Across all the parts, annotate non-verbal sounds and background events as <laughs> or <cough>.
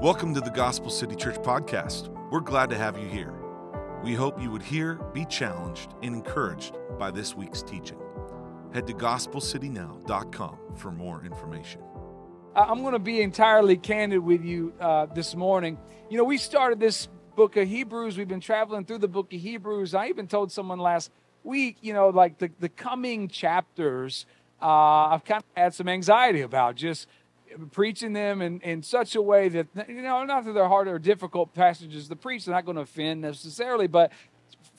Welcome to the Gospel City Church podcast. We're glad to have you here. We hope you would hear, be challenged, and encouraged by this week's teaching. Head to gospelcitynow.com for more information. I'm going to be entirely candid with you uh, this morning. You know, we started this book of Hebrews. We've been traveling through the book of Hebrews. I even told someone last week, you know, like the, the coming chapters, uh, I've kind of had some anxiety about just preaching them in, in such a way that, you know, not that they're hard or difficult passages to preach, they're not going to offend necessarily, but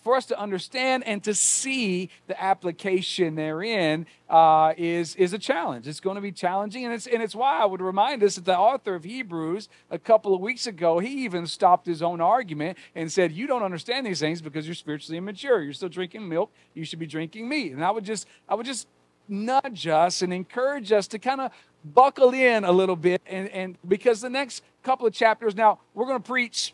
for us to understand and to see the application therein uh, is is a challenge. It's going to be challenging, and it's and it's why I would remind us that the author of Hebrews a couple of weeks ago he even stopped his own argument and said, "You don't understand these things because you're spiritually immature. You're still drinking milk. You should be drinking meat." And I would just I would just nudge us and encourage us to kind of buckle in a little bit and, and because the next couple of chapters now we're going to preach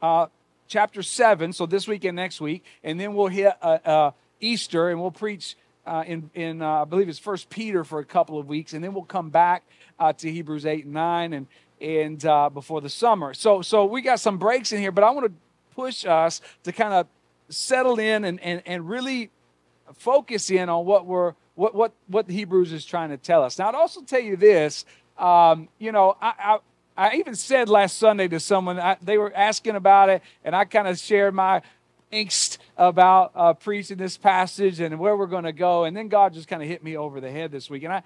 uh, chapter 7 so this week and next week and then we'll hit uh, uh, easter and we'll preach uh, in, in uh, i believe it's first peter for a couple of weeks and then we'll come back uh, to hebrews 8 and 9 and, and before the summer. So so we got some breaks in here but i want to push us to kind of settle in and, and, and really focus in on what we're what what what the Hebrews is trying to tell us. Now, I'd also tell you this. Um, you know, I, I, I even said last Sunday to someone I, they were asking about it, and I kind of shared my angst about uh, preaching this passage and where we're going to go. And then God just kind of hit me over the head this week, and I,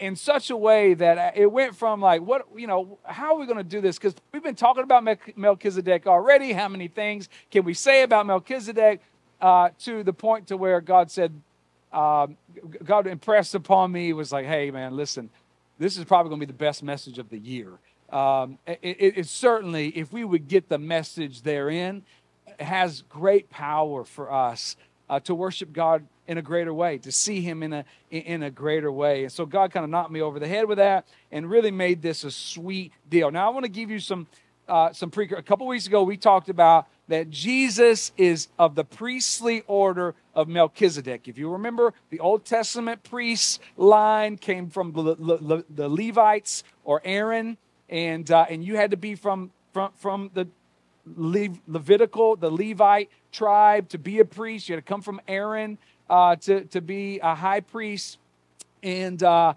in such a way that it went from like, what you know, how are we going to do this? Because we've been talking about Melchizedek already. How many things can we say about Melchizedek? Uh, to the point to where God said, um, God impressed upon me was like, hey, man, listen, this is probably going to be the best message of the year. Um, it, it, it, certainly, if we would get the message therein, has great power for us uh, to worship God in a greater way, to see Him in a in a greater way. And so God kind of knocked me over the head with that, and really made this a sweet deal. Now I want to give you some uh, some pre. A couple weeks ago, we talked about that Jesus is of the priestly order of Melchizedek. If you remember, the Old Testament priest line came from the, Levites or Aaron, and uh, and you had to be from from from the Le- Levitical, the Levite tribe to be a priest. You had to come from Aaron uh, to to be a high priest, and uh,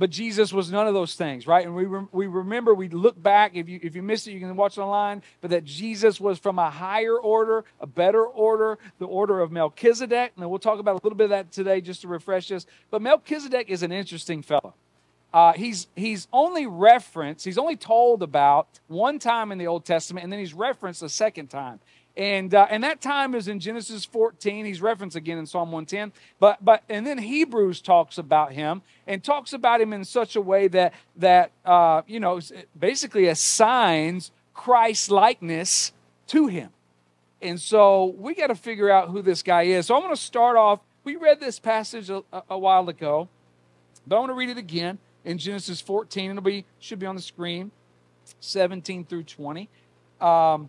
but Jesus was none of those things, right? And we, re- we remember, we look back, if you, if you missed it, you can watch it online, but that Jesus was from a higher order, a better order, the order of Melchizedek. And we'll talk about a little bit of that today just to refresh us. But Melchizedek is an interesting fellow. Uh, he's, he's only referenced, he's only told about one time in the Old Testament, and then he's referenced a second time. And, uh, and that time is in Genesis 14. He's referenced again in Psalm 110. But, but, and then Hebrews talks about him and talks about him in such a way that, that uh, you know, basically assigns Christ likeness to him. And so we got to figure out who this guy is. So I'm going to start off. We read this passage a, a, while ago, but I want to read it again in Genesis 14. It'll be should be on the screen, 17 through 20. Um,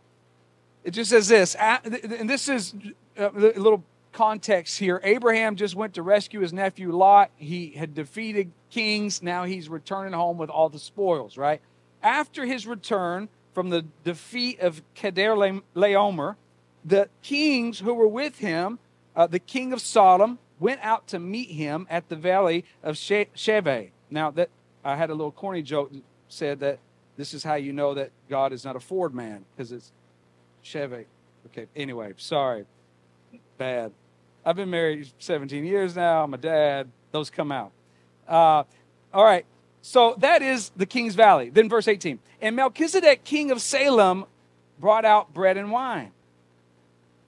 it just says this, and this is uh, a little context here. Abraham just went to rescue his nephew Lot. He had defeated kings. Now he's returning home with all the spoils, right? After his return from the defeat of Kedar Laomer, the kings who were with him, uh, the king of Sodom, went out to meet him at the valley of Shaveh. Now, that I had a little corny joke said that this is how you know that God is not a Ford man because it's Chevy. Okay, anyway, sorry. Bad. I've been married 17 years now. I'm a dad. Those come out. Uh, all right. So that is the King's Valley. Then verse 18. And Melchizedek, king of Salem, brought out bread and wine.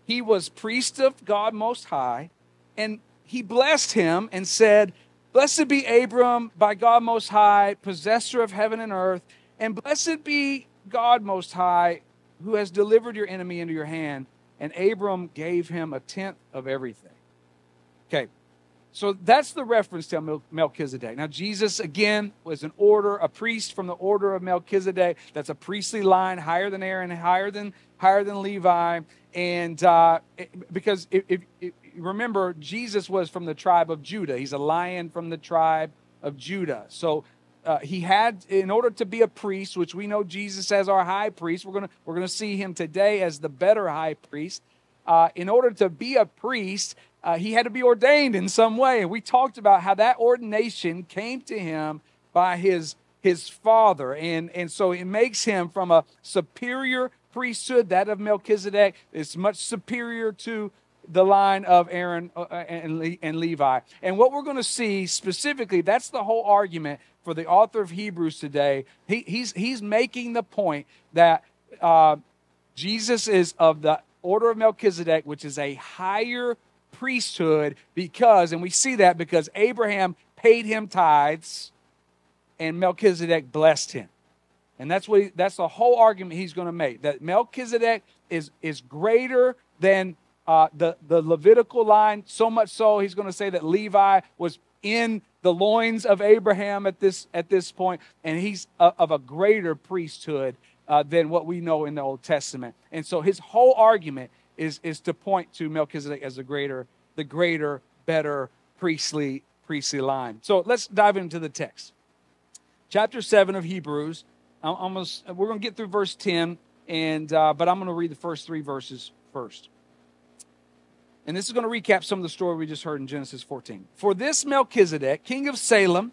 He was priest of God Most High, and he blessed him and said, Blessed be Abram by God Most High, possessor of heaven and earth, and blessed be God Most High, who has delivered your enemy into your hand. And Abram gave him a tenth of everything. Okay, so that's the reference to Melchizedek. Now, Jesus, again, was an order, a priest from the order of Melchizedek. That's a priestly line higher than Aaron, higher than, higher than Levi. And uh, because if, if, if, remember, Jesus was from the tribe of Judah, he's a lion from the tribe of Judah. So uh, he had in order to be a priest, which we know Jesus as our high priest. We're gonna we're gonna see him today as the better high priest. Uh, in order to be a priest, uh, he had to be ordained in some way. And we talked about how that ordination came to him by his his father, and and so it makes him from a superior priesthood, that of Melchizedek, is much superior to the line of Aaron uh, and, and Levi. And what we're going to see specifically, that's the whole argument for the author of Hebrews today. He, he's, he's making the point that uh, Jesus is of the order of Melchizedek, which is a higher priesthood because, and we see that because Abraham paid him tithes and Melchizedek blessed him. And that's what he, that's the whole argument he's going to make that Melchizedek is is greater than uh, the the Levitical line. So much so he's going to say that Levi was in the loins of Abraham at this at this point, and he's a, of a greater priesthood uh, than what we know in the Old Testament. And so his whole argument is is to point to Melchizedek as the greater the greater better priestly priestly line. So let's dive into the text. Chapter seven of Hebrews almost we're going to get through verse 10 and uh, but i'm going to read the first three verses first and this is going to recap some of the story we just heard in genesis 14 for this melchizedek king of salem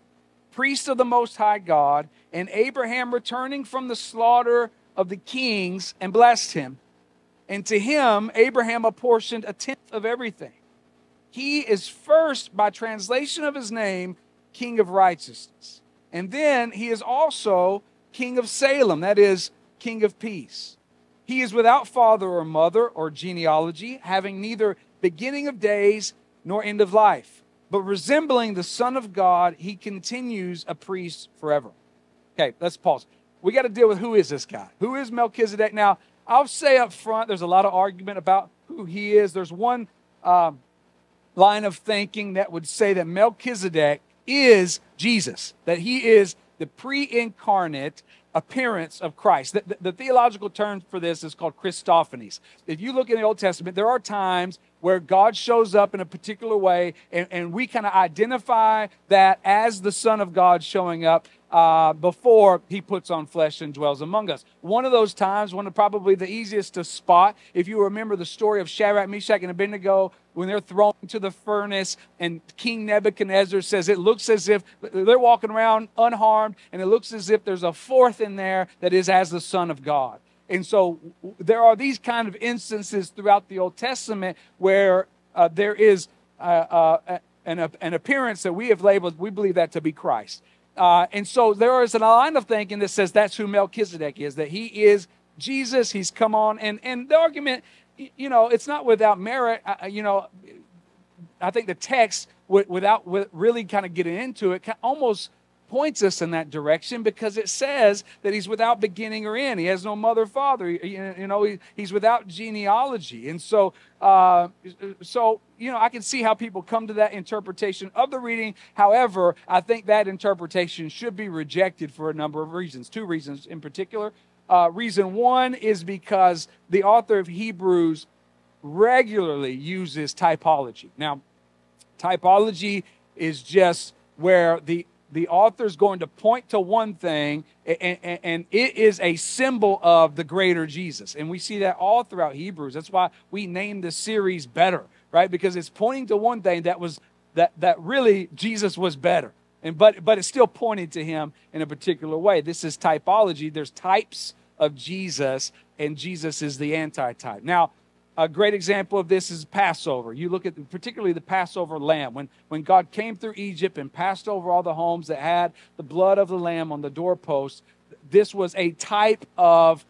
priest of the most high god and abraham returning from the slaughter of the kings and blessed him. And to him abraham apportioned a tenth of everything. He is first by translation of his name king of righteousness. And then he is also king of Salem, that is, king of peace. He is without father or mother or genealogy, having neither beginning of days nor end of life. But resembling the Son of God, he continues a priest forever. Okay, let's pause. We got to deal with who is this guy? Who is Melchizedek? Now, I'll say up front, there's a lot of argument about who he is. There's one um, line of thinking that would say that Melchizedek is Jesus, that he is the pre incarnate appearance of Christ. The, the, the, theological term for this is called Christophanies. If you look in the Old Testament, there are times where God shows up in a particular way, and, and we kind of identify that as the Son of God showing up uh, before he puts on flesh and dwells among us. One of those times, one of probably the easiest to spot, if you remember the story of Shadrach, Meshach, and Abednego when they're thrown into the furnace, and King Nebuchadnezzar says it looks as if they're walking around unharmed, and it looks as if there's a fourth in there that is as the Son of God. And so there are these kind of instances throughout the Old Testament where uh, there is uh, uh, an, an appearance that we have labeled, we believe that to be Christ. Uh, and so there is a line of thinking that says that's who Melchizedek is, that he is Jesus, he's come on. And, and the argument, you know, it's not without merit. You know, I think the text, without really kind of getting into it, almost points us in that direction because it says that he's without beginning or end. He has no mother, father. You know, he, he's without genealogy, and so, uh, so you know, I can see how people come to that interpretation of the reading. However, I think that interpretation should be rejected for a number of reasons. Two reasons in particular. Uh, reason one is because the author of Hebrews regularly uses typology. Now, typology is just where the the author is going to point to one thing, and, and, and, it is a symbol of the greater Jesus. And we see that all throughout Hebrews. That's why we named the series better, right? Because it's pointing to one thing that was that that really Jesus was better. And but but it's still pointing to him in a particular way. This is typology. There's types of Jesus, and Jesus is the anti-type. Now, a great example of this is Passover. You look at particularly the Passover lamb. When, when God came through Egypt and passed over all the homes that had the blood of the lamb on the doorpost, this was a type of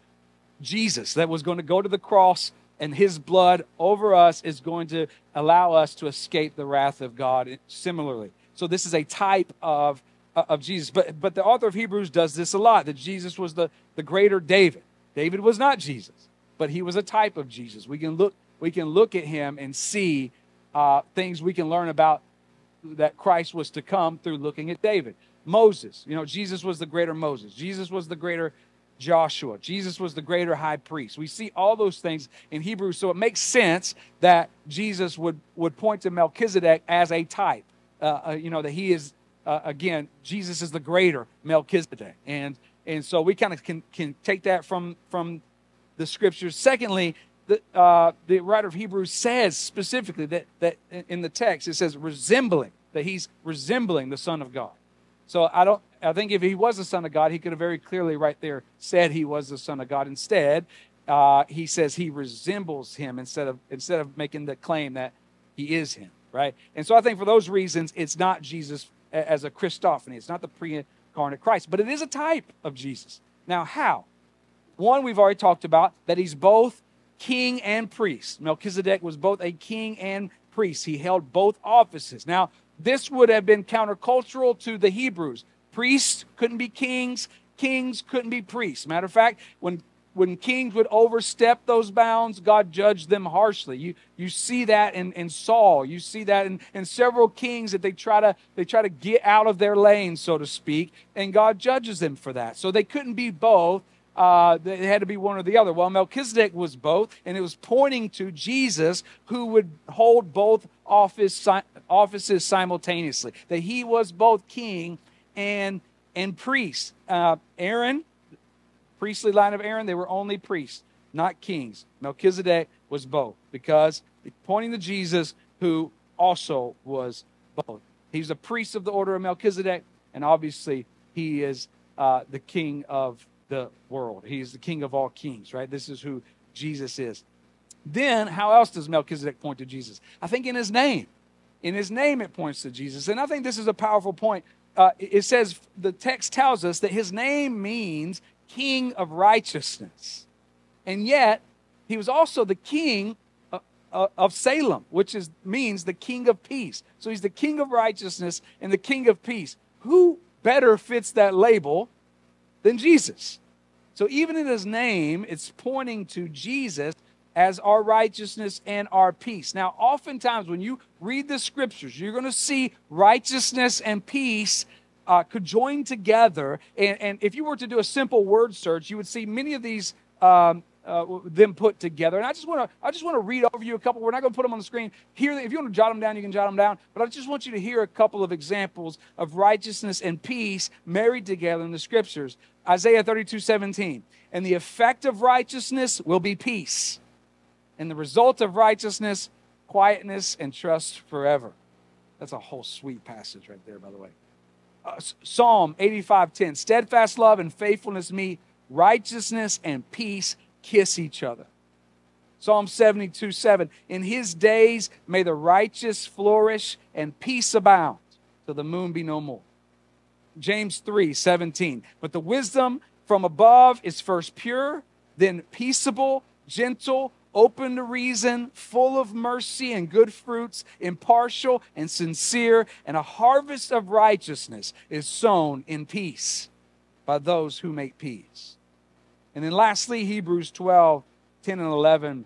Jesus that was going to go to the cross, and his blood over us is going to allow us to escape the wrath of God similarly. So, this is a type of, of Jesus. But, but the author of Hebrews does this a lot that Jesus was the, the greater David. David was not Jesus but he was a type of Jesus. We can look, we can look at him and see uh, things we can learn about that Christ was to come through looking at David. Moses, you know, Jesus was the greater Moses. Jesus was the greater Joshua. Jesus was the greater high priest. We see all those things in Hebrews, so it makes sense that Jesus would, would point to Melchizedek as a type. Uh, uh, you know, that he is uh, again, Jesus is the greater Melchizedek. And, and so we kind of can, can take that from, from the scriptures. Secondly, the, uh, the writer of Hebrews says specifically that, that in the text, it says resembling, that he's resembling the Son of God. So I don't, I think if he was the Son of God, he could have very clearly right there said he was the Son of God. Instead, uh, he says he resembles him instead of instead of making the claim that he is him, right? And so I think for those reasons, it's not Jesus as a Christophany. It's not the pre-incarnate Christ, but it is a type of Jesus. Now, how? One, we've already talked about that he's both king and priest. Melchizedek was both a king and priest. He held both offices. Now, this would have been countercultural to the Hebrews. Priests couldn't be kings, kings couldn't be priests. Matter of fact, when when kings would overstep those bounds, God judged them harshly. You, you see that in, in Saul. You see that in, in several kings that they try to they try to get out of their lane, so to speak, and God judges them for that. So they couldn't be both. Uh, they had to be one or the other. Well, Melchizedek was both, and it was pointing to Jesus, who would hold both office, offices simultaneously. That he was both king and and priest. Uh, Aaron priestly line of Aaron, they were only priests, not kings. Melchizedek was both because pointing to Jesus, who also was both. He's a priest of the order of Melchizedek, and obviously he is uh, the king of the world. He's the king of all kings, right? This is who Jesus is. Then, how else does Melchizedek point to Jesus? I think in his name. In his name, it points to Jesus. And I think this is a powerful point. Uh, it says, the text tells us that his name means king of righteousness. And yet, he was also the king uh, uh, of Salem, which is, means the king of peace. So he's the king of righteousness and the king of peace. Who better fits that label than Jesus? So even in his name, it's pointing to Jesus as our righteousness and our peace. Now, oftentimes when you read the scriptures, you're going to see righteousness and peace uh, could join together. And, and, if you were to do a simple word search, you would see many of these um, uh, them put together. And I just want to I just want to read over you a couple. We're not going to put them on the screen here. If you want to jot them down, you can jot them down. But I just want you to hear a couple of examples of righteousness and peace married together in the scriptures. Isaiah 32, 17. And the effect of righteousness will be peace. And the result of righteousness, quietness and trust forever. That's a whole sweet passage right there, by the way uh, Psalm 85:10. Steadfast love and faithfulness meet, righteousness and peace kiss each other. Psalm 72 7. In his days may the righteous flourish and peace abound, till the moon be no more. James 3 17. But the wisdom from above is first pure, then peaceable, gentle, open to reason, full of mercy and good fruits, impartial and sincere, and a harvest of righteousness is sown in peace by those who make peace. And then lastly, Hebrews 12, 10 and 11.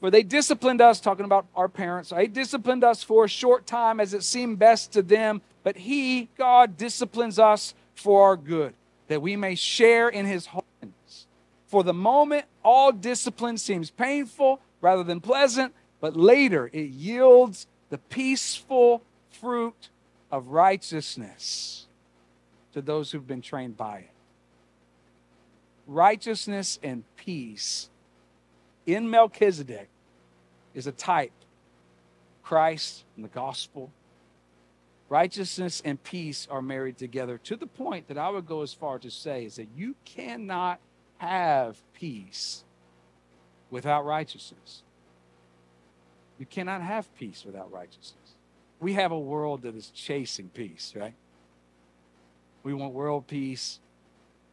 For they disciplined us, talking about our parents, they disciplined us for a short time as it seemed best to them, but He, God, disciplines us for our good, that we may share in His for the moment, all discipline seems painful rather than pleasant, but later it yields the peaceful fruit of righteousness to those who've been trained by it. Righteousness and peace in Melchizedek is a type Christ and the gospel. Righteousness and peace are married together to the point that I would go as far to say is that you cannot have peace without righteousness. You cannot have peace without righteousness. We have a world that is chasing peace, right? We want world peace.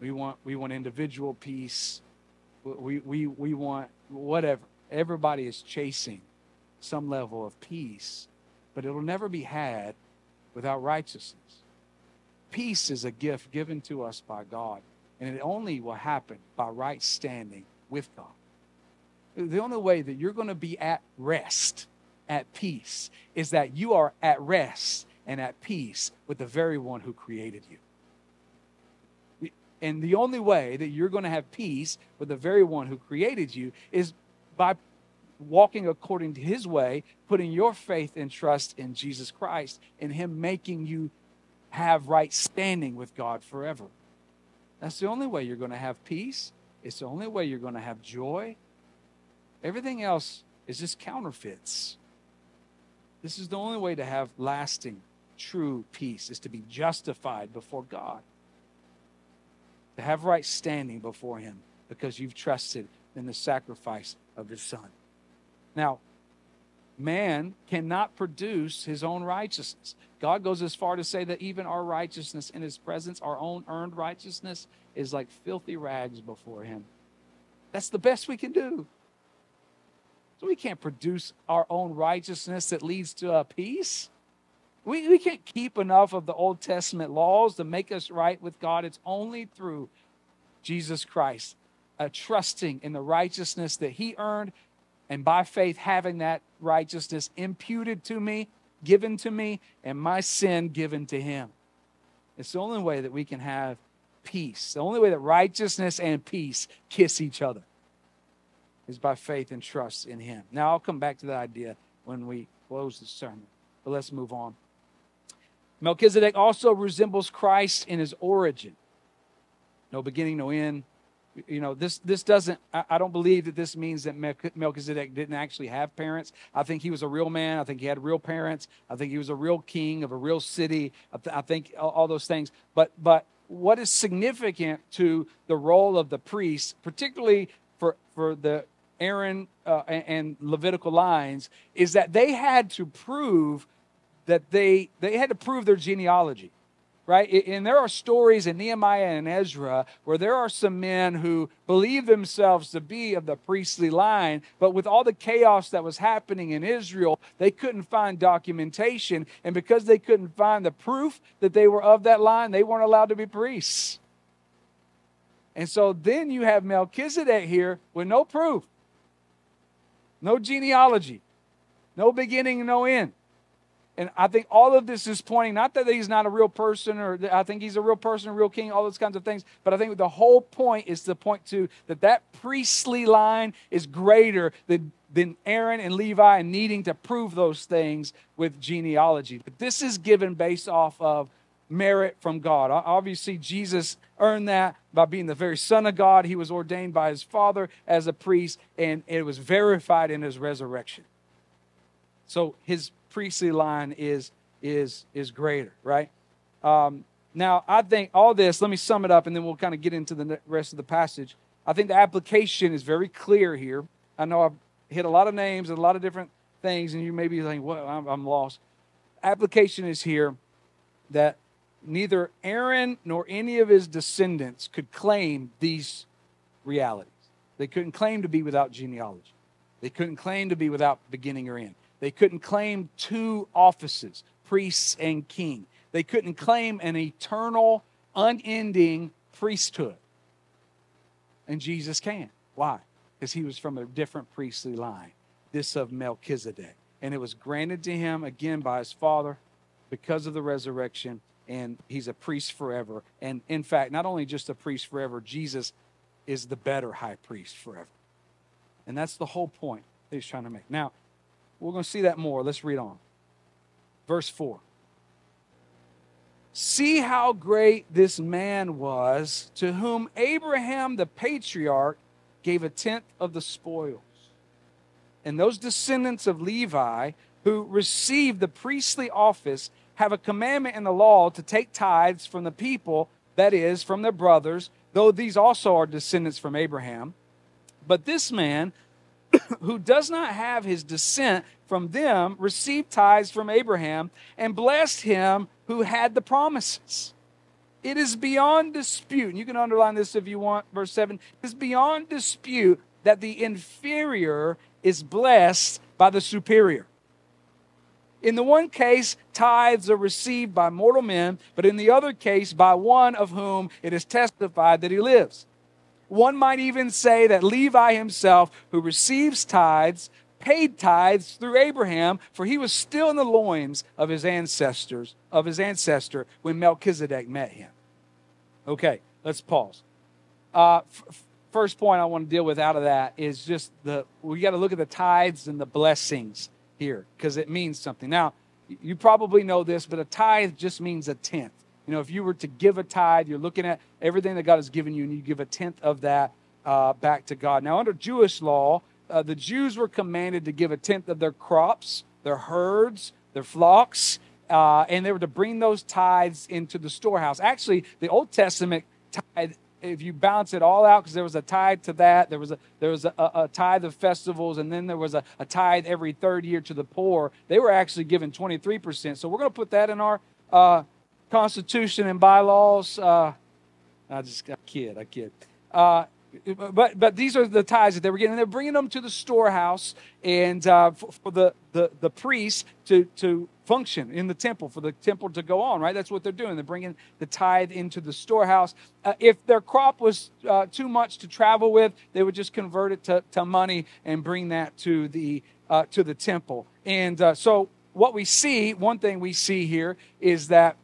We want we want individual peace. We we we want whatever. Everybody is chasing some level of peace, but it'll never be had without righteousness. Peace is a gift given to us by God and it only will happen by right standing with God. The only way that you're going to be at rest, at peace, is that you are at rest and at peace with the very one who created you. And the only way that you're going to have peace with the very one who created you is by walking according to his way, putting your faith and trust in Jesus Christ, and him making you have right standing with God forever. That's the only way you're going to have peace. It's the only way you're going to have joy. Everything else is just counterfeits. This is the only way to have lasting, true peace, is to be justified before God, to have right standing before Him because you've trusted in the sacrifice of His Son. Now, man cannot produce his own righteousness. God goes as far to say that even our righteousness in his presence, our own earned righteousness, is like filthy rags before him. That's the best we can do. So we can't produce our own righteousness that leads to a peace. We, we can't keep enough of the Old Testament laws to make us right with God. It's only through Jesus Christ, a trusting in the righteousness that he earned and by faith having that righteousness imputed to me, given to me, and my sin given to him. It's the only way that we can have peace. The only way that righteousness and peace kiss each other is by faith and trust in him. Now, I'll come back to that idea when we close the sermon, but let's move on. Melchizedek also resembles Christ in his origin. No beginning, no end, you know this this doesn't I, don't believe that this means that melchizedek didn't actually have parents. I think he was a real man. I think he had real parents. I think he was a real king of a real city. I, th- I think all, all those things. But but what is significant to the role of the priest particularly for for the aaron uh, and, and levitical lines is that they had to prove that they they had to prove their genealogy right? And there are stories in Nehemiah and Ezra where there are some men who believe themselves to be of the priestly line, but with all the chaos that was happening in Israel, they couldn't find documentation. And because they couldn't find the proof that they were of that line, they weren't allowed to be priests. And so then you have Melchizedek here with no proof, no genealogy, no beginning, no end. And I think all of this is pointing not that he's not a real person, or I think he's a real person, a real king, all those kinds of things. But I think the whole point is to point to that that priestly line is greater than, than Aaron and Levi and needing to prove those things with genealogy. But this is given based off of merit from God. Obviously, Jesus earned that by being the very Son of God. He was ordained by his Father as a priest, and it was verified in his resurrection. So his priestly line is is is greater, right? Um, now, I think all this. Let me sum it up, and then we'll kind of get into the rest of the passage. I think the application is very clear here. I know I've hit a lot of names and a lot of different things, and you may be thinking, "Well, I'm, I'm lost." Application is here that neither Aaron nor any of his descendants could claim these realities. They couldn't claim to be without genealogy. They couldn't claim to be without beginning or end. They couldn't claim two offices, priests and king. They couldn't claim an eternal, unending priesthood. And Jesus can. Why? Because he was from a different priestly line, this of Melchizedek. And it was granted to him again by his father because of the resurrection, and he's a priest forever. And in fact, not only just a priest forever, Jesus is the better high priest forever. And that's the whole point that he's trying to make. Now, we're going to see that more. Let's read on. Verse 4. See how great this man was to whom Abraham the patriarch gave a tenth of the spoils. And those descendants of Levi who received the priestly office have a commandment in the law to take tithes from the people, that is, from their brothers, though these also are descendants from Abraham. But this man, <coughs> who does not have his descent from them received tithes from Abraham and blessed him who had the promises. It is beyond dispute, and you can underline this if you want, verse 7 it is beyond dispute that the inferior is blessed by the superior. In the one case, tithes are received by mortal men, but in the other case, by one of whom it is testified that he lives. One might even say that Levi himself, who receives tithes, paid tithes through Abraham, for he was still in the loins of his ancestors, of his ancestor when Melchizedek met him. Okay, let's pause. Uh, f- first point I want to deal with out of that is just the we got to look at the tithes and the blessings here because it means something. Now, you probably know this, but a tithe just means a tenth. You know, if you were to give a tithe, you're looking at everything that God has given you, and you give a tenth of that uh, back to God. Now, under Jewish law, uh, the Jews were commanded to give a tenth of their crops, their herds, their flocks, uh, and they were to bring those tithes into the storehouse. Actually, the Old Testament tithe, if you balance it all out, because there was a tithe to that, there was a there was a, a tithe of festivals, and then there was a, a tithe every third year to the poor. They were actually given 23%. So we're going to put that in our uh, constitution and bylaws. Uh, I just I kid, I kid. Uh, but but these are the tithes that they were getting. They're bringing them to the storehouse and uh, for, for, the, the the priests to to function in the temple for the temple to go on. Right, that's what they're doing. They're bringing the tithe into the storehouse. Uh, if their crop was uh, too much to travel with, they would just convert it to, to money and bring that to the uh, to the temple. And uh, so what we see, one thing we see here is that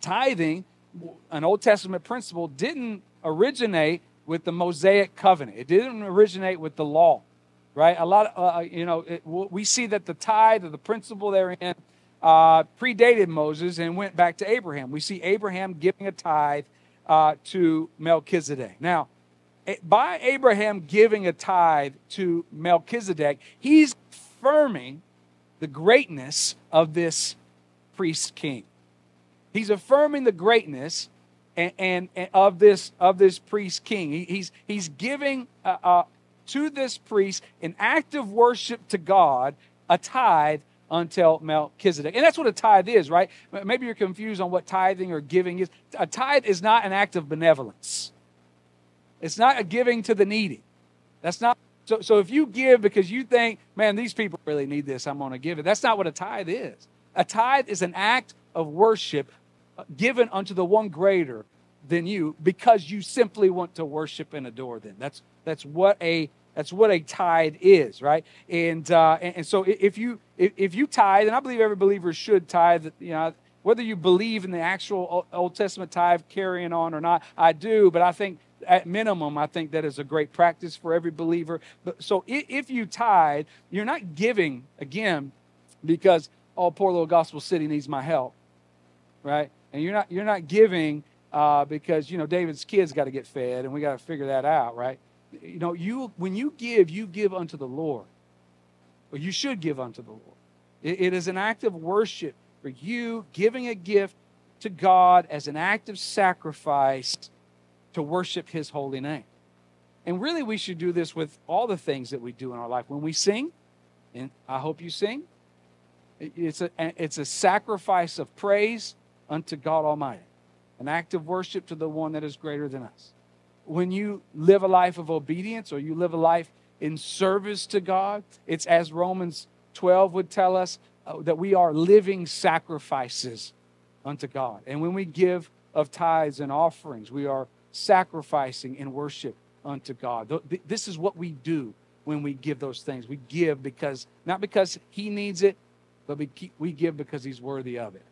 tithing, an Old Testament principle, didn't originate with the Mosaic covenant. It didn't originate with the law, right? A lot, of, uh, uh, you know, it, we see that the tithe or the principle therein uh, predated Moses and went back to Abraham. We see Abraham giving a tithe uh, to Melchizedek. Now, by Abraham giving a tithe to Melchizedek, he's affirming the greatness of this priest king. He's affirming the greatness and, and, and of this of this priest king. He, he's he's giving uh, uh, to this priest an act of worship to God, a tithe until Melchizedek. And that's what a tithe is, right? Maybe you're confused on what tithing or giving is. A tithe is not an act of benevolence. It's not a giving to the needy. That's not so, so if you give because you think, man, these people really need this, I'm going to give it. That's not what a tithe is. A tithe is an act of worship given unto the one greater than you because you simply want to worship and adore them. That's that's what a that's what a tithe is, right? And uh, and, and, so if you if, if you tithe, and I believe every believer should tithe, you know, whether you believe in the actual Old Testament tithe carrying on or not, I do. But I think at minimum, I think that is a great practice for every believer. But so if you tithe, you're not giving again because oh, poor little Gospel City needs my help, right? And you're not you're not giving uh, because you know David's kids got to get fed, and we got to figure that out, right? You know, you when you give, you give unto the Lord, or you should give unto the Lord. it, it is an act of worship for you giving a gift to God as an act of sacrifice to worship His holy name. And really, we should do this with all the things that we do in our life. When we sing, and I hope you sing, it's a, it's a sacrifice of praise unto God Almighty, an act of worship to the one that is greater than us. When you live a life of obedience or you live a life in service to God, it's as Romans 12 would tell us uh, that we are living sacrifices unto God. And when we give of tithes and offerings, we are sacrificing in worship unto God. This is what we do when we give those things. We give because, not because He needs it, but we give because He's worthy of it.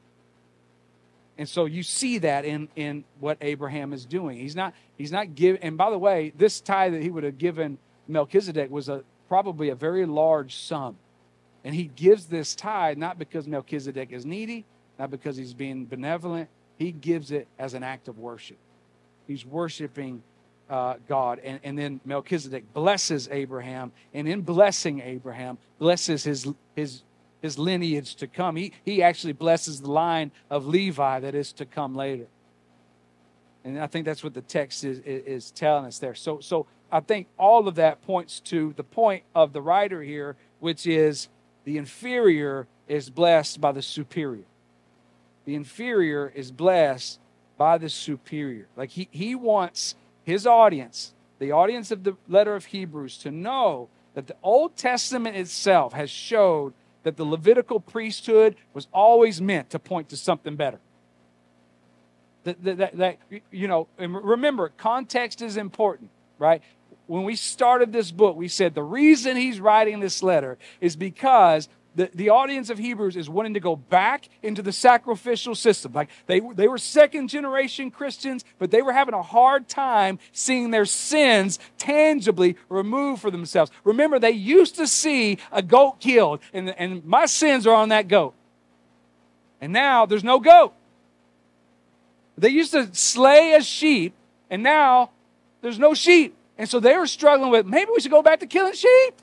And so you see that in, in what Abraham is doing. He's not, he's not giving, and by the way, this tithe that he would have given Melchizedek was a, probably a very large sum. And he gives this tithe not because Melchizedek is needy, not because he's being benevolent. He gives it as an act of worship. He's worshiping uh, God. And, and then Melchizedek blesses Abraham, and in blessing Abraham, blesses his, his his lineage to come. He, he actually blesses the line of Levi that is to come later. And I think that's what the text is, is, telling us there. So, so I think all of that points to the point of the writer here, which is the inferior is blessed by the superior. The inferior is blessed by the superior. Like he, he wants his audience, the audience of the letter of Hebrews, to know that the Old Testament itself has showed that the Levitical priesthood was always meant to point to something better. That, that, that, you know, and remember, context is important, right? When we started this book, we said the reason he's writing this letter is because the, the audience of Hebrews is wanting to go back into the sacrificial system. Like they, they were second generation Christians, but they were having a hard time seeing their sins tangibly removed for themselves. Remember, they used to see a goat killed, and, and my sins are on that goat. And now there's no goat. They used to slay a sheep, and now there's no sheep. And so they were struggling with maybe we should go back to killing sheep.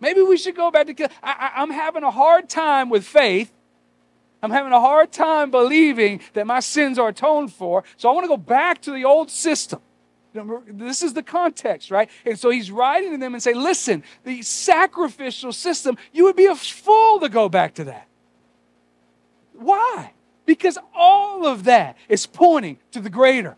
Maybe we should go back to kill. I, I, I'm having a hard time with faith. I'm having a hard time believing that my sins are atoned for. So I want to go back to the old system. This is the context, right? And so he's writing to them and say, listen, the sacrificial system, you would be a fool to go back to that. Why? Because all of that is pointing to the greater.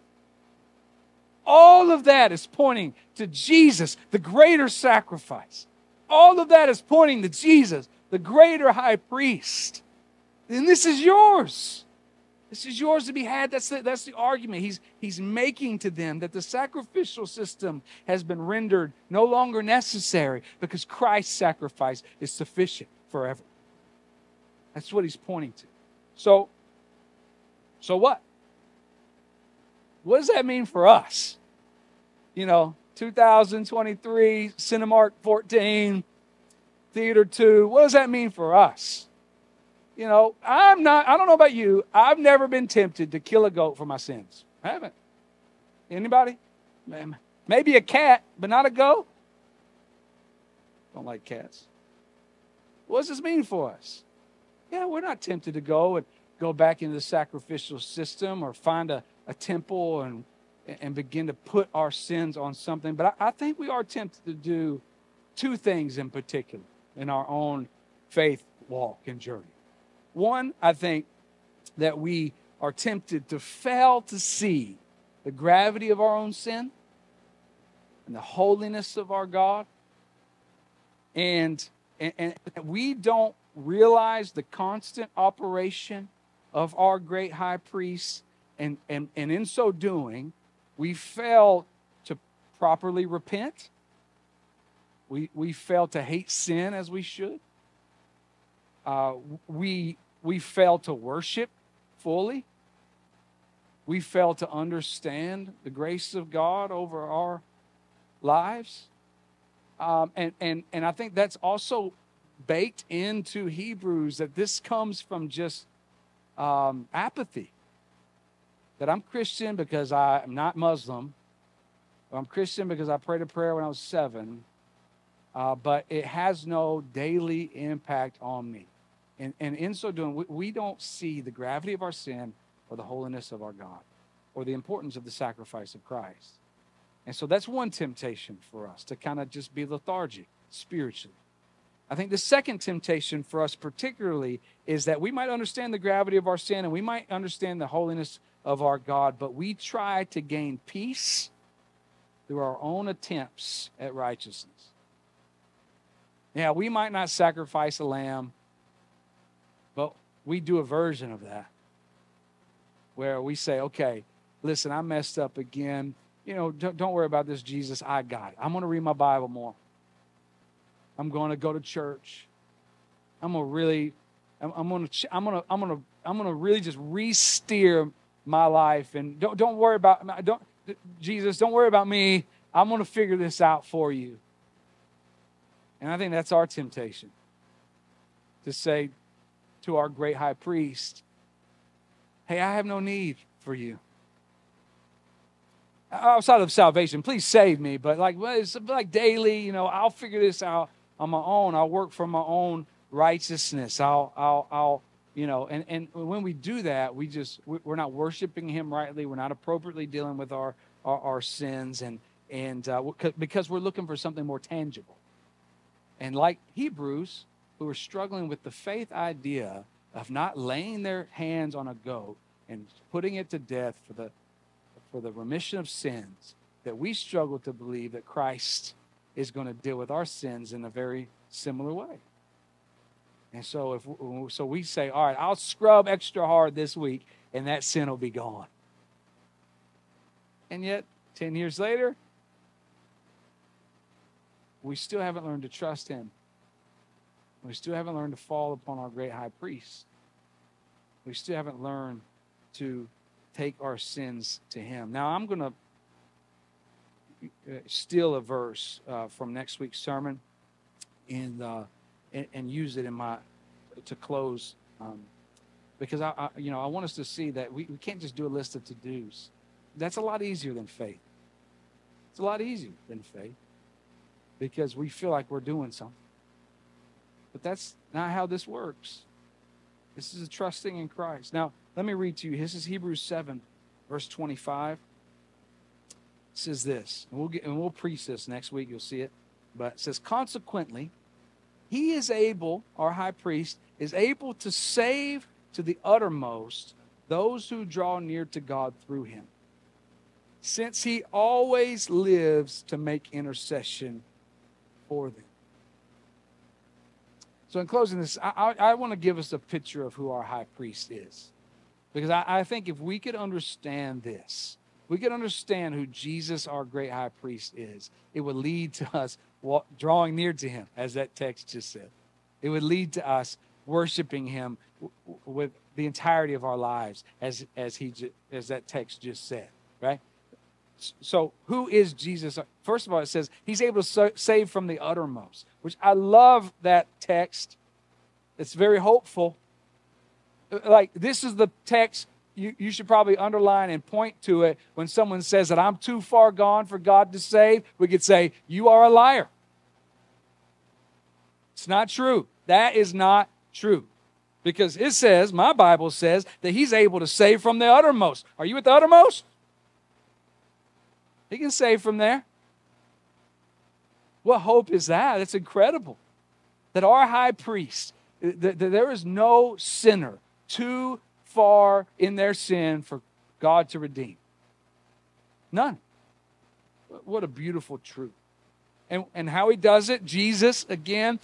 All of that is pointing to Jesus, the greater sacrifice. All of that is pointing to Jesus, the greater high priest. And this is yours. This is yours to be had. That's the, that's the argument he's, he's making to them that the sacrificial system has been rendered no longer necessary because Christ's sacrifice is sufficient forever. That's what he's pointing to. So, so what? What does that mean for us? You know, 2023, Cinemark 14, Theater 2. What does that mean for us? You know, I'm not, I don't know about you. I've never been tempted to kill a goat for my sins. I haven't. Anybody? Maybe a cat, but not a goat? Don't like cats. What does this mean for us? Yeah, we're not tempted to go and go back into the sacrificial system or find a, a temple and, and begin to put our sins on something. But I, I think we are tempted to do two things in particular in our own faith walk and journey. One, I think that we are tempted to fail to see the gravity of our own sin and the holiness of our God. And, and, and we don't realize the constant operation of our great high priest. And, and, and in so doing, we fail to properly repent. We, we fail to hate sin as we should uh, we, we fail to worship fully. We fail to understand the grace of God over our lives. Um, and, and, and I think that's also baked into Hebrews that this comes from just um, apathy. That I'm Christian because I'm not Muslim. I'm Christian because I prayed a prayer when I was seven uh, but it has no daily impact on me. And, and in so doing, we, we don't see the gravity of our sin or the holiness of our God or the importance of the sacrifice of Christ. And so that's one temptation for us to kind of just be lethargic spiritually. I think the second temptation for us, particularly, is that we might understand the gravity of our sin and we might understand the holiness of our God, but we try to gain peace through our own attempts at righteousness. Yeah, we might not sacrifice a lamb, but we do a version of that where we say, okay, listen, I messed up again. You know, don't, don't worry about this, Jesus. I got it. I'm going to read my Bible more. I'm going to go to church. I'm going to really, I'm, I'm going to, I'm going to, I'm going to, I'm going to really just re-steer my life and don't, don't worry about, don't, Jesus, don't worry about me. I'm going to figure this out for you. And I think that's our temptation to say to our great high priest, Hey, I have no need for you. Outside of salvation, please save me. But like, well, it's like daily, you know, I'll figure this out on my own. I'll work for my own righteousness. I'll, I'll, I'll, you know, and, and when we do that, we just, we're not worshiping Him rightly. We're not appropriately dealing with our, our, our sins, and, and uh, because we're looking for something more tangible. And like Hebrews, who are struggling with the faith idea of not laying their hands on a goat and putting it to death for the, for the remission of sins, that we struggle to believe that Christ is going to deal with our sins in a very similar way. And so if so we say, all right, I'll scrub extra hard this week and that sin will be gone. And yet, 10 years later, we still haven't learned to trust him. We still haven't learned to fall upon our great high priest. We still haven't learned to take our sins to him. Now, I'm going to uh, steal a verse uh, from next week's sermon and, uh, and, and use it in my to close um, because I, I, you know I want us to see that we, we can't just do a list of to dos. That's a lot easier than faith. It's a lot easier than faith because we feel like we're doing something. But that's not how this works. This is a trusting in Christ. Now, let me read to you. This is Hebrews 7, verse 25. It says this, and we'll get and we'll preach this next week, you'll see it. But it says, consequently, he is able, our high priest, is able to save to the uttermost those who draw near to God through him, since he always lives to make intercession for them. So, in closing this, I, I, I want to give us a picture of who our high priest is. Because I, I think if we could understand this, we could understand who Jesus, our great high priest, is, it would lead to us drawing near to him, as that text just said. It would lead to us worshiping him with the entirety of our lives, as, as, he, as that text just said, right? So, who is Jesus? First of all, it says he's able to save from the uttermost, which I love that text. It's very hopeful. Uh, like, this is the text you, you should probably underline and point to it when someone says that I'm too far gone for God to save. We could say, You are a liar. It's not true. That is not true. Because it says, my Bible says, that he's able to save from the uttermost. Are you at the uttermost? He can save from there. What hope is that? That's incredible. That our high priest, that there is no sinner too far in their sin for God to redeem. None. What a beautiful truth. And, and how he does it, Jesus, again,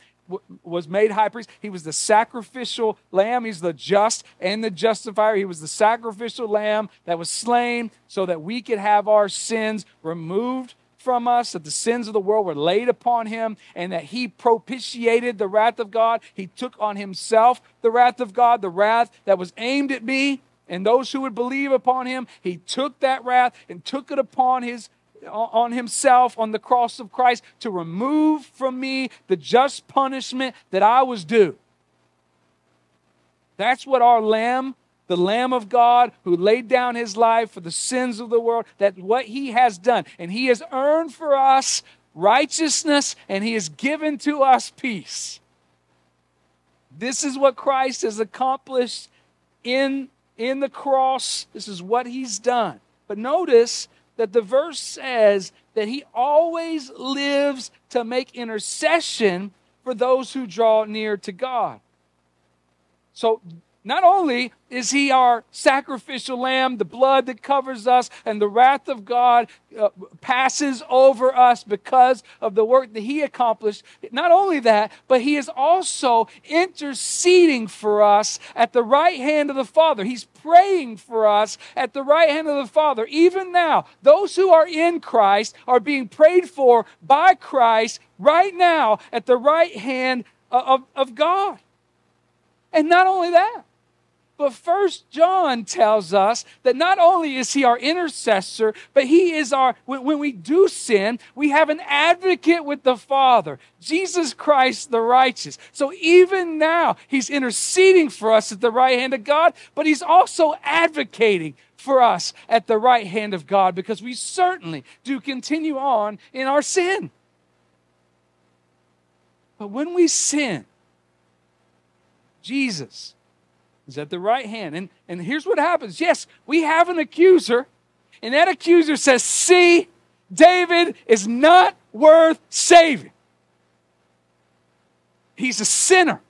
was made high priest. He was the sacrificial lamb. He's the just and the justifier. He was the sacrificial lamb that was slain so that we could have our sins removed from us, that the sins of the world were laid upon him, and that he propitiated the wrath of God. He took on himself the wrath of God, the wrath that was aimed at me and those who would believe upon him. He took that wrath and took it upon his on himself on the cross of Christ to remove from me the just punishment that I was due. That's what our Lamb, the Lamb of God, who laid down his life for the sins of the world, that's what he has done. And he has earned for us righteousness and he has given to us peace. This is what Christ has accomplished in, in the cross. This is what he's done. But notice that the verse says that he always lives to make intercession for those who draw near to God. So not only is he our sacrificial lamb, the blood that covers us, and the wrath of God uh, passes over us because of the work that he accomplished. Not only that, but he is also interceding for us at the right hand of the Father. He's praying for us at the right hand of the Father. Even now, those who are in Christ are being prayed for by Christ right now at the right hand of, of God. And not only that, but First John tells us that not only is he our intercessor, but he is our, when, when, we do sin, we have an advocate with the Father, Jesus Christ the righteous. So even now, he's interceding for us at the right hand of God, but he's also advocating for us at the right hand of God because we certainly do continue on in our sin. But when we sin, Jesus, is at the right hand. And, and here's what happens yes, we have an accuser, and that accuser says, See, David is not worth saving. He's a sinner.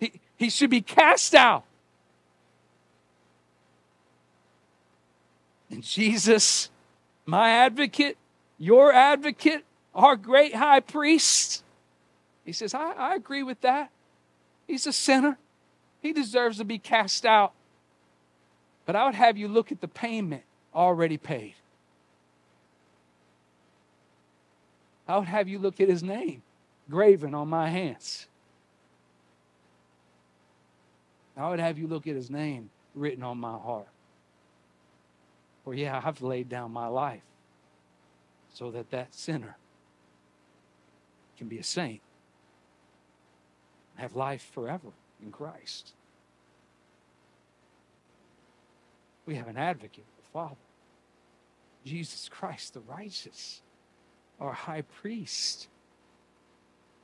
He, he should be cast out. And Jesus, my advocate, your advocate, our great high priest, he says, I, I agree with that. He's a sinner. He deserves to be cast out. But I would have you look at the payment already paid. I would have you look at his name graven on my hands. I would have you look at his name written on my heart. For yeah, I've laid down my life so that that sinner can be a saint have life forever in Christ. We have an advocate, the Father, Jesus Christ, the righteous, our high priest,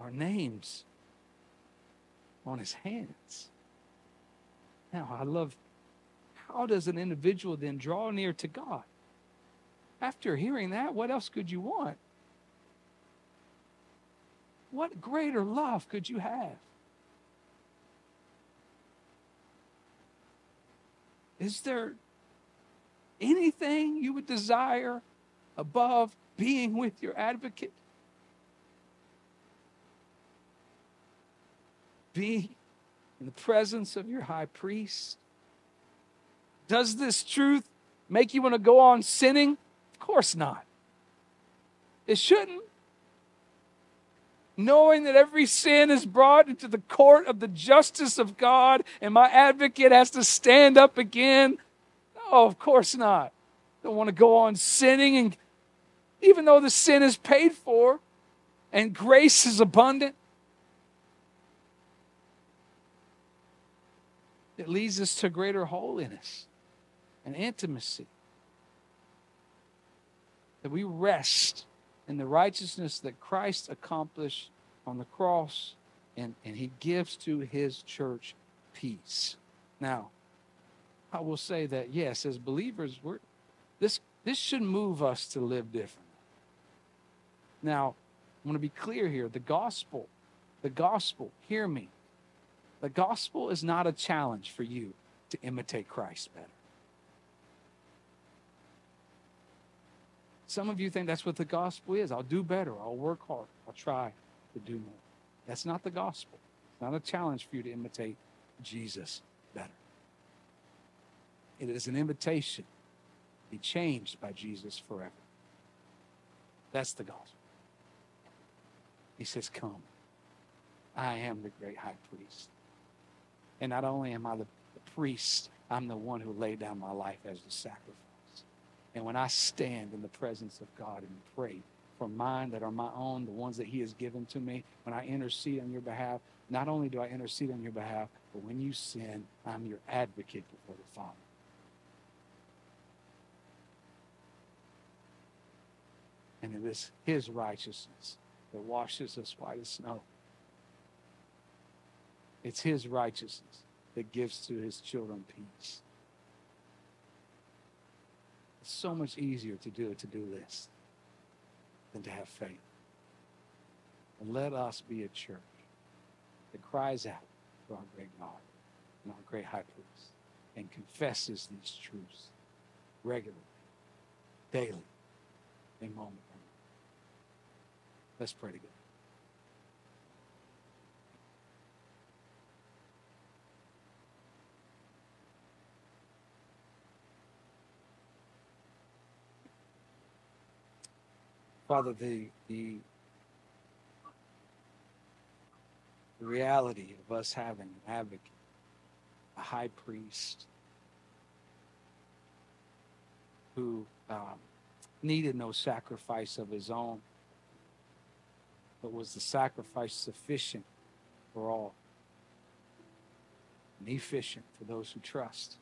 our names on his hands. Now, I love how does an individual then draw near to God? After hearing that, what else could you want? What greater love could you have? Is there anything you would desire above being with your advocate? Be in the presence of your high priest? Does this truth make you want to go on sinning? Of course not. It shouldn't. Knowing that every sin is brought into the court of the justice of God and my advocate has to stand up again. No, of course not. Don't want to go on sinning and even though the sin is paid for and grace is abundant, it leads us to greater holiness and intimacy. That we rest in the righteousness that Christ accomplished on the cross, and, and he gives to his church peace. Now, I will say that yes, as believers, we're this this should move us to live differently. Now, I want to be clear here. The gospel, the gospel, hear me. The gospel is not a challenge for you to imitate Christ better. Some of you think that's what the gospel is. I'll do better. I'll work hard. I'll try to do more. That's not the gospel. It's not a challenge for you to imitate Jesus better. It is an invitation to be changed by Jesus forever. That's the gospel. He says, Come. I am the great high priest. And not only am I the, priest, I'm the one who laid down my life as the sacrifice. And when I stand in the presence of God and pray for mine that are my own, the ones that He has given to me, when I intercede on your behalf, not only do I intercede on your behalf, but when you sin, I'm your advocate before the Father. And it is His righteousness that washes us white as snow. It's His righteousness that gives to His children peace. It's so much easier to do a to do list than to have faith. And let us be a church that cries out to our great God and our great high priest and confesses these truths regularly, daily, and moment. Let's pray together. Father, the, the, reality of us having an advocate, a high priest who um, needed no sacrifice of his own, but was the sacrifice sufficient for all and efficient for those who trust,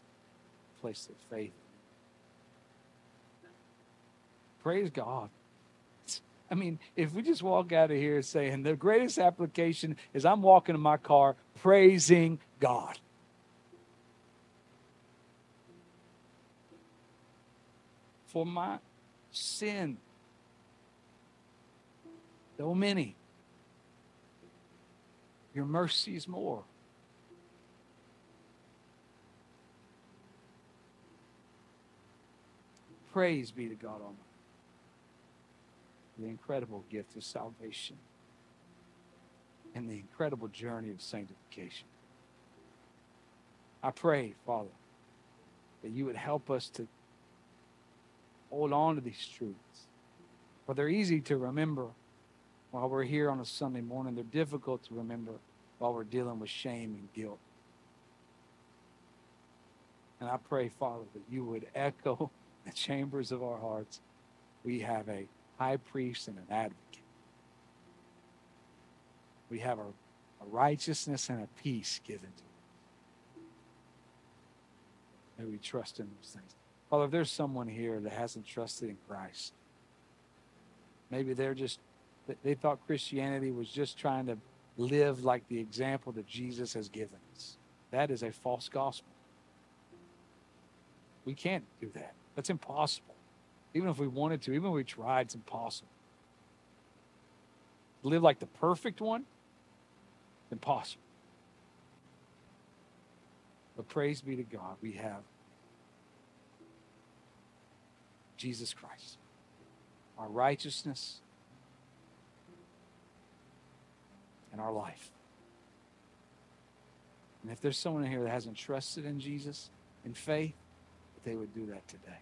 place their faith. Praise God I mean, if we just walk out of here saying the greatest application is I'm walking in my car praising God. For my sin, though many, your mercy is more. Praise be to God Almighty the incredible gift of salvation and the incredible journey of sanctification. I pray, Father, that you would help us to hold on to these truths. For they're easy to remember while we're here on a Sunday morning. They're difficult to remember while we're dealing with shame and guilt. And I pray, Father, that you would echo <laughs> the chambers of our hearts. We have a high priest and an advocate. We have our a righteousness and a peace given to us. May we trust in those things. Father, if there's someone here that hasn't trusted in Christ, maybe they're just, they thought Christianity was just trying to live like the example that Jesus has given us. That is a false gospel. We can't do that. That's impossible. Even if we wanted to, even if we tried, it's impossible. Live like the perfect one? Impossible. But praise be to God, we have Jesus Christ, our righteousness and our life. And if there's someone in here that hasn't trusted in Jesus in faith, they would do that today.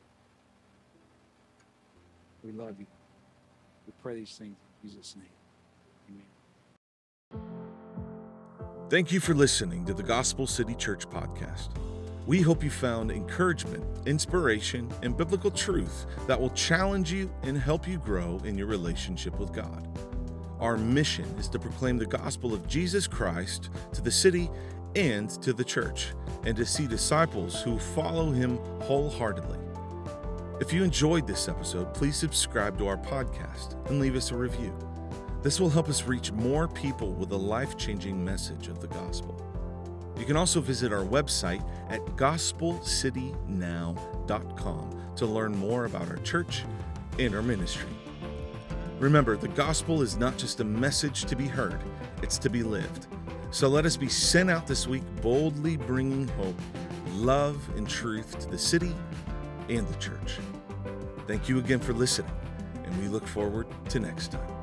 We love you. We pray these things in Jesus' name. Amen. Thank you for listening to the Gospel City Church podcast. We hope you found encouragement, inspiration, and biblical truth that will challenge you and help you grow in your relationship with God. Our mission is to proclaim the gospel of Jesus Christ to the city and to the church, and to see disciples who follow him wholeheartedly. If you enjoyed this episode, please subscribe to our podcast and leave us a review. This will help us reach more people with a life changing message of the gospel. You can also visit our website at gospelcitynow.com to learn more about our church and our ministry. Remember, the gospel is not just a message to be heard, it's to be lived. So let us be sent out this week boldly bringing hope, love, and truth to the city and the church. Thank you again for listening, and we look forward to next time.